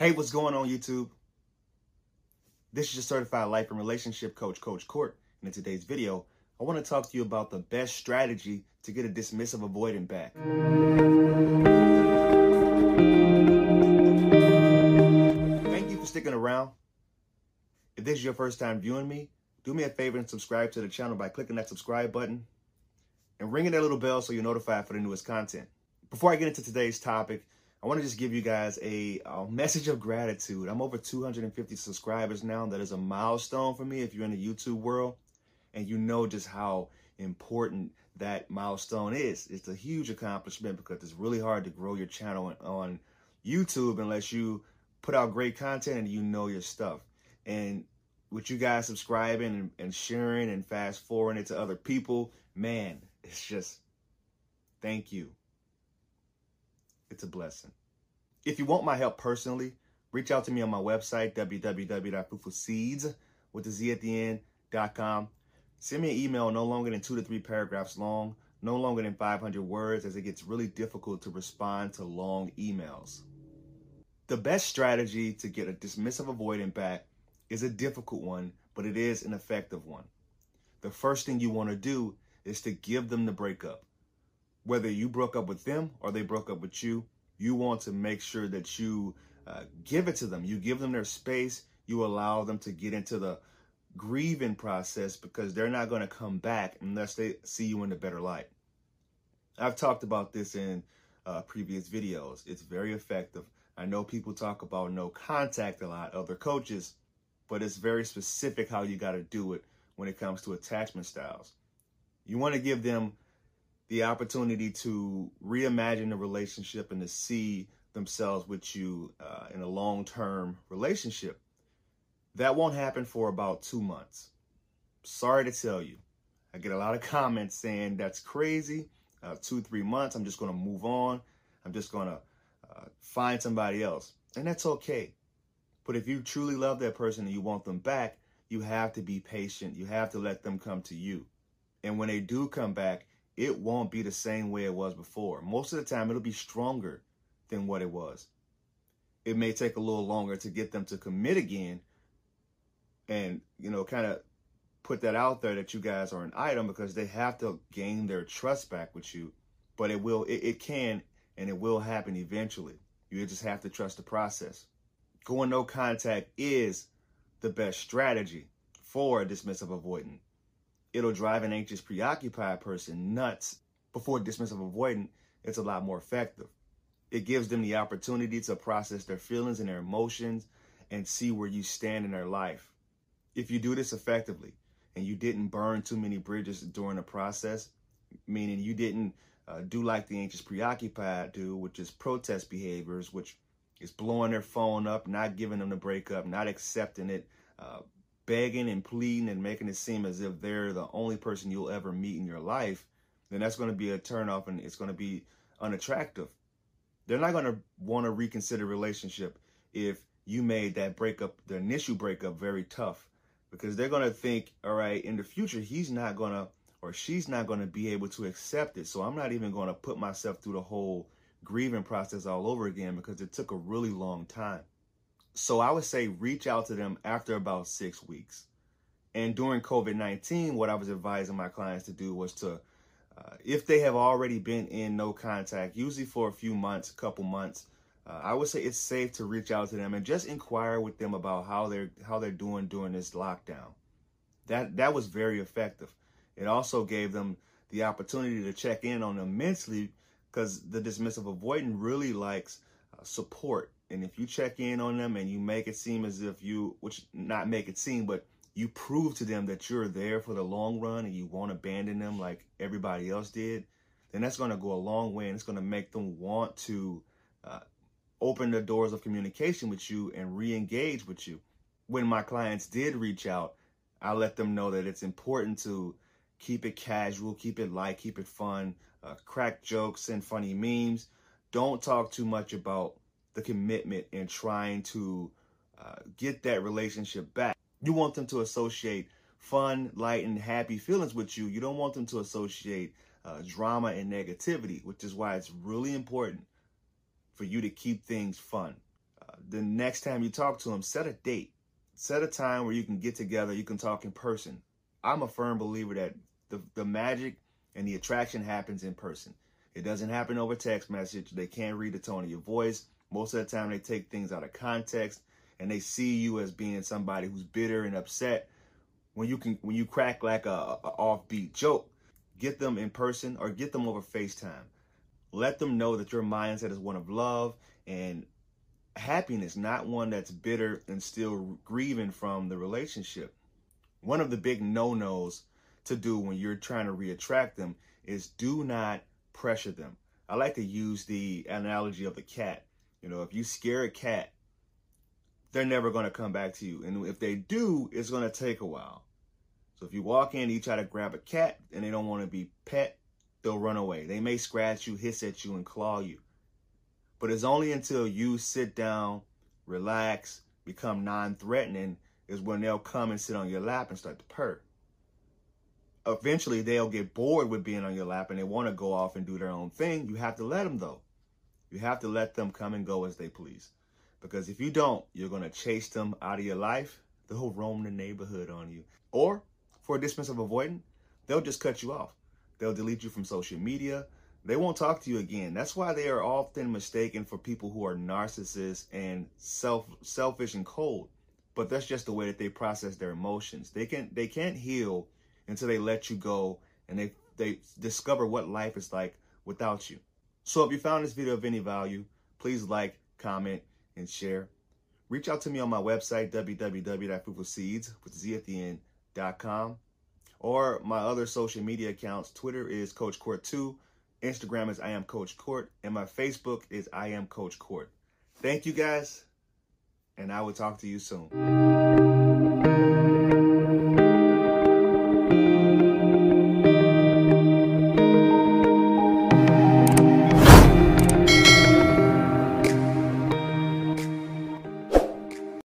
Hey, what's going on YouTube? This is your certified life and relationship coach, Coach Court. And in today's video, I want to talk to you about the best strategy to get a dismissive avoidant back. Thank you for sticking around. If this is your first time viewing me, do me a favor and subscribe to the channel by clicking that subscribe button and ringing that little bell so you're notified for the newest content. Before I get into today's topic, I want to just give you guys a, a, message of gratitude. I'm over 250 subscribers now. That is a milestone for me if you're in the YouTube world and you know just how important that milestone is. It's a huge accomplishment because it's really hard to grow your channel on YouTube unless you put out great content and you know your stuff. And with you guys subscribing and, and sharing and fast forwarding it to other people, man, it's just thank you. It's a blessing. If you want my help personally, reach out to me on my website, www.fruitfulseeds with the Z at the end.com. Send me an email no longer than two to three paragraphs long, no longer than 500 words, as it gets really difficult to respond to long emails. The best strategy to get a dismissive avoidant back is a difficult one, but it is an effective one. The first thing you want to do is to give them the breakup whether you broke up with them or they broke up with you, you want to make sure that you uh, give it to them. You give them their space. You allow them to get into the grieving process because they're not going to come back unless they see you in a better light. I've talked about this in uh, previous videos. It's very effective. I know people talk about no contact a lot, other coaches, but it's very specific how you got to do it when it comes to attachment styles. You want to give them the opportunity to reimagine the relationship and to see themselves with you uh, in a long term relationship. That won't happen for about two months. Sorry to tell you. I get a lot of comments saying that's crazy. Uh, two, three months, I'm just going to move on. I'm just going to uh, find somebody else. And that's okay. But if you truly love that person and you want them back, you have to be patient. You have to let them come to you. And when they do come back, it won't be the same way it was before. Most of the time, it'll be stronger than what it was. It may take a little longer to get them to commit again and, you know, kind of put that out there that you guys are an item because they have to gain their trust back with you. But it will, it, it can and it will happen eventually. You just have to trust the process. Going no contact is the best strategy for dismissive avoidant it'll drive an anxious, preoccupied person nuts. Before dismissive avoidant, it's a lot more effective. It gives them the opportunity to process their feelings and their emotions and see where you stand in their life. If you do this effectively and you didn't burn too many bridges during the process, meaning you didn't uh, do like the anxious preoccupied do, which is protest behaviors, which is blowing their phone up, not giving them the breakup, not accepting it, uh, begging and pleading and making it seem as if they're the only person you'll ever meet in your life, then that's going to be a turnoff and it's going to be unattractive. They're not going to want to reconsider relationship if you made that breakup, the initial breakup, very tough because they're going to think, all right, in the future, he's not going to or she's not going to be able to accept it. So I'm not even going to put myself through the whole grieving process all over again because it took a really long time. So I would say reach out to them after about six weeks. And during COVID 19, what I was advising my clients to do was to, uh, if they have already been in no contact, usually for a few months, a couple months, uh, I would say it's safe to reach out to them and just inquire with them about how they're how they're doing during this lockdown. That that was very effective. It also gave them the opportunity to check in on them mentally because the dismissive avoidant really likes uh, support and if you check in on them and you make it seem as if you, which not make it seem, but you prove to them that you're there for the long run and you won't abandon them like everybody else did, then that's going to go a long way and it's going to make them want to uh, open the doors of communication with you and re-engage with you. When my clients did reach out, I let them know that it's important to keep it casual, keep it light, keep it fun, uh, crack jokes and funny memes. Don't talk too much about the commitment and trying to uh, get that relationship back. You want them to associate fun, light, and happy feelings with you. You don't want them to associate uh, drama and negativity, which is why it's really important for you to keep things fun. Uh, the next time you talk to them, set a date. Set a time where you can get together, you can talk in person. I'm a firm believer that the, the magic and the attraction happens in person. It doesn't happen over text message. They can't read the tone of your voice. Most of the time, they take things out of context and they see you as being somebody who's bitter and upset. When you can, when you crack like a, a offbeat joke, get them in person or get them over FaceTime. Let them know that your mindset is one of love and happiness, not one that's bitter and still grieving from the relationship. One of the big no-nos to do when you're trying to reattract them is do not pressure them. I like to use the analogy of the cat. You know, if you scare a cat, they're never going to come back to you. And if they do, it's going to take a while. So if you walk in, and you try to grab a cat and they don't want to be pet, they'll run away. They may scratch you, hiss at you, and claw you. But it's only until you sit down, relax, become non threatening, is when they'll come and sit on your lap and start to purr. Eventually, they'll get bored with being on your lap and they want to go off and do their own thing. You have to let them, though. You have to let them come and go as they please. Because if you don't, you're going to chase them out of your life. They'll roam the neighborhood on you. Or, for a dismissive avoidant, they'll just cut you off. They'll delete you from social media. They won't talk to you again. That's why they are often mistaken for people who are narcissists and self selfish and cold. But that's just the way that they process their emotions. They can they can't heal until they let you go and they they discover what life is like without you. So if you found this video of any value, please like, comment, and share. Reach out to me on my website, www.fruitfulseeds the end.com, or my other social media accounts. Twitter is Coach Court 2, Instagram is I am Coach Court, and my Facebook is I am Coach Court. Thank you guys, and I will talk to you soon.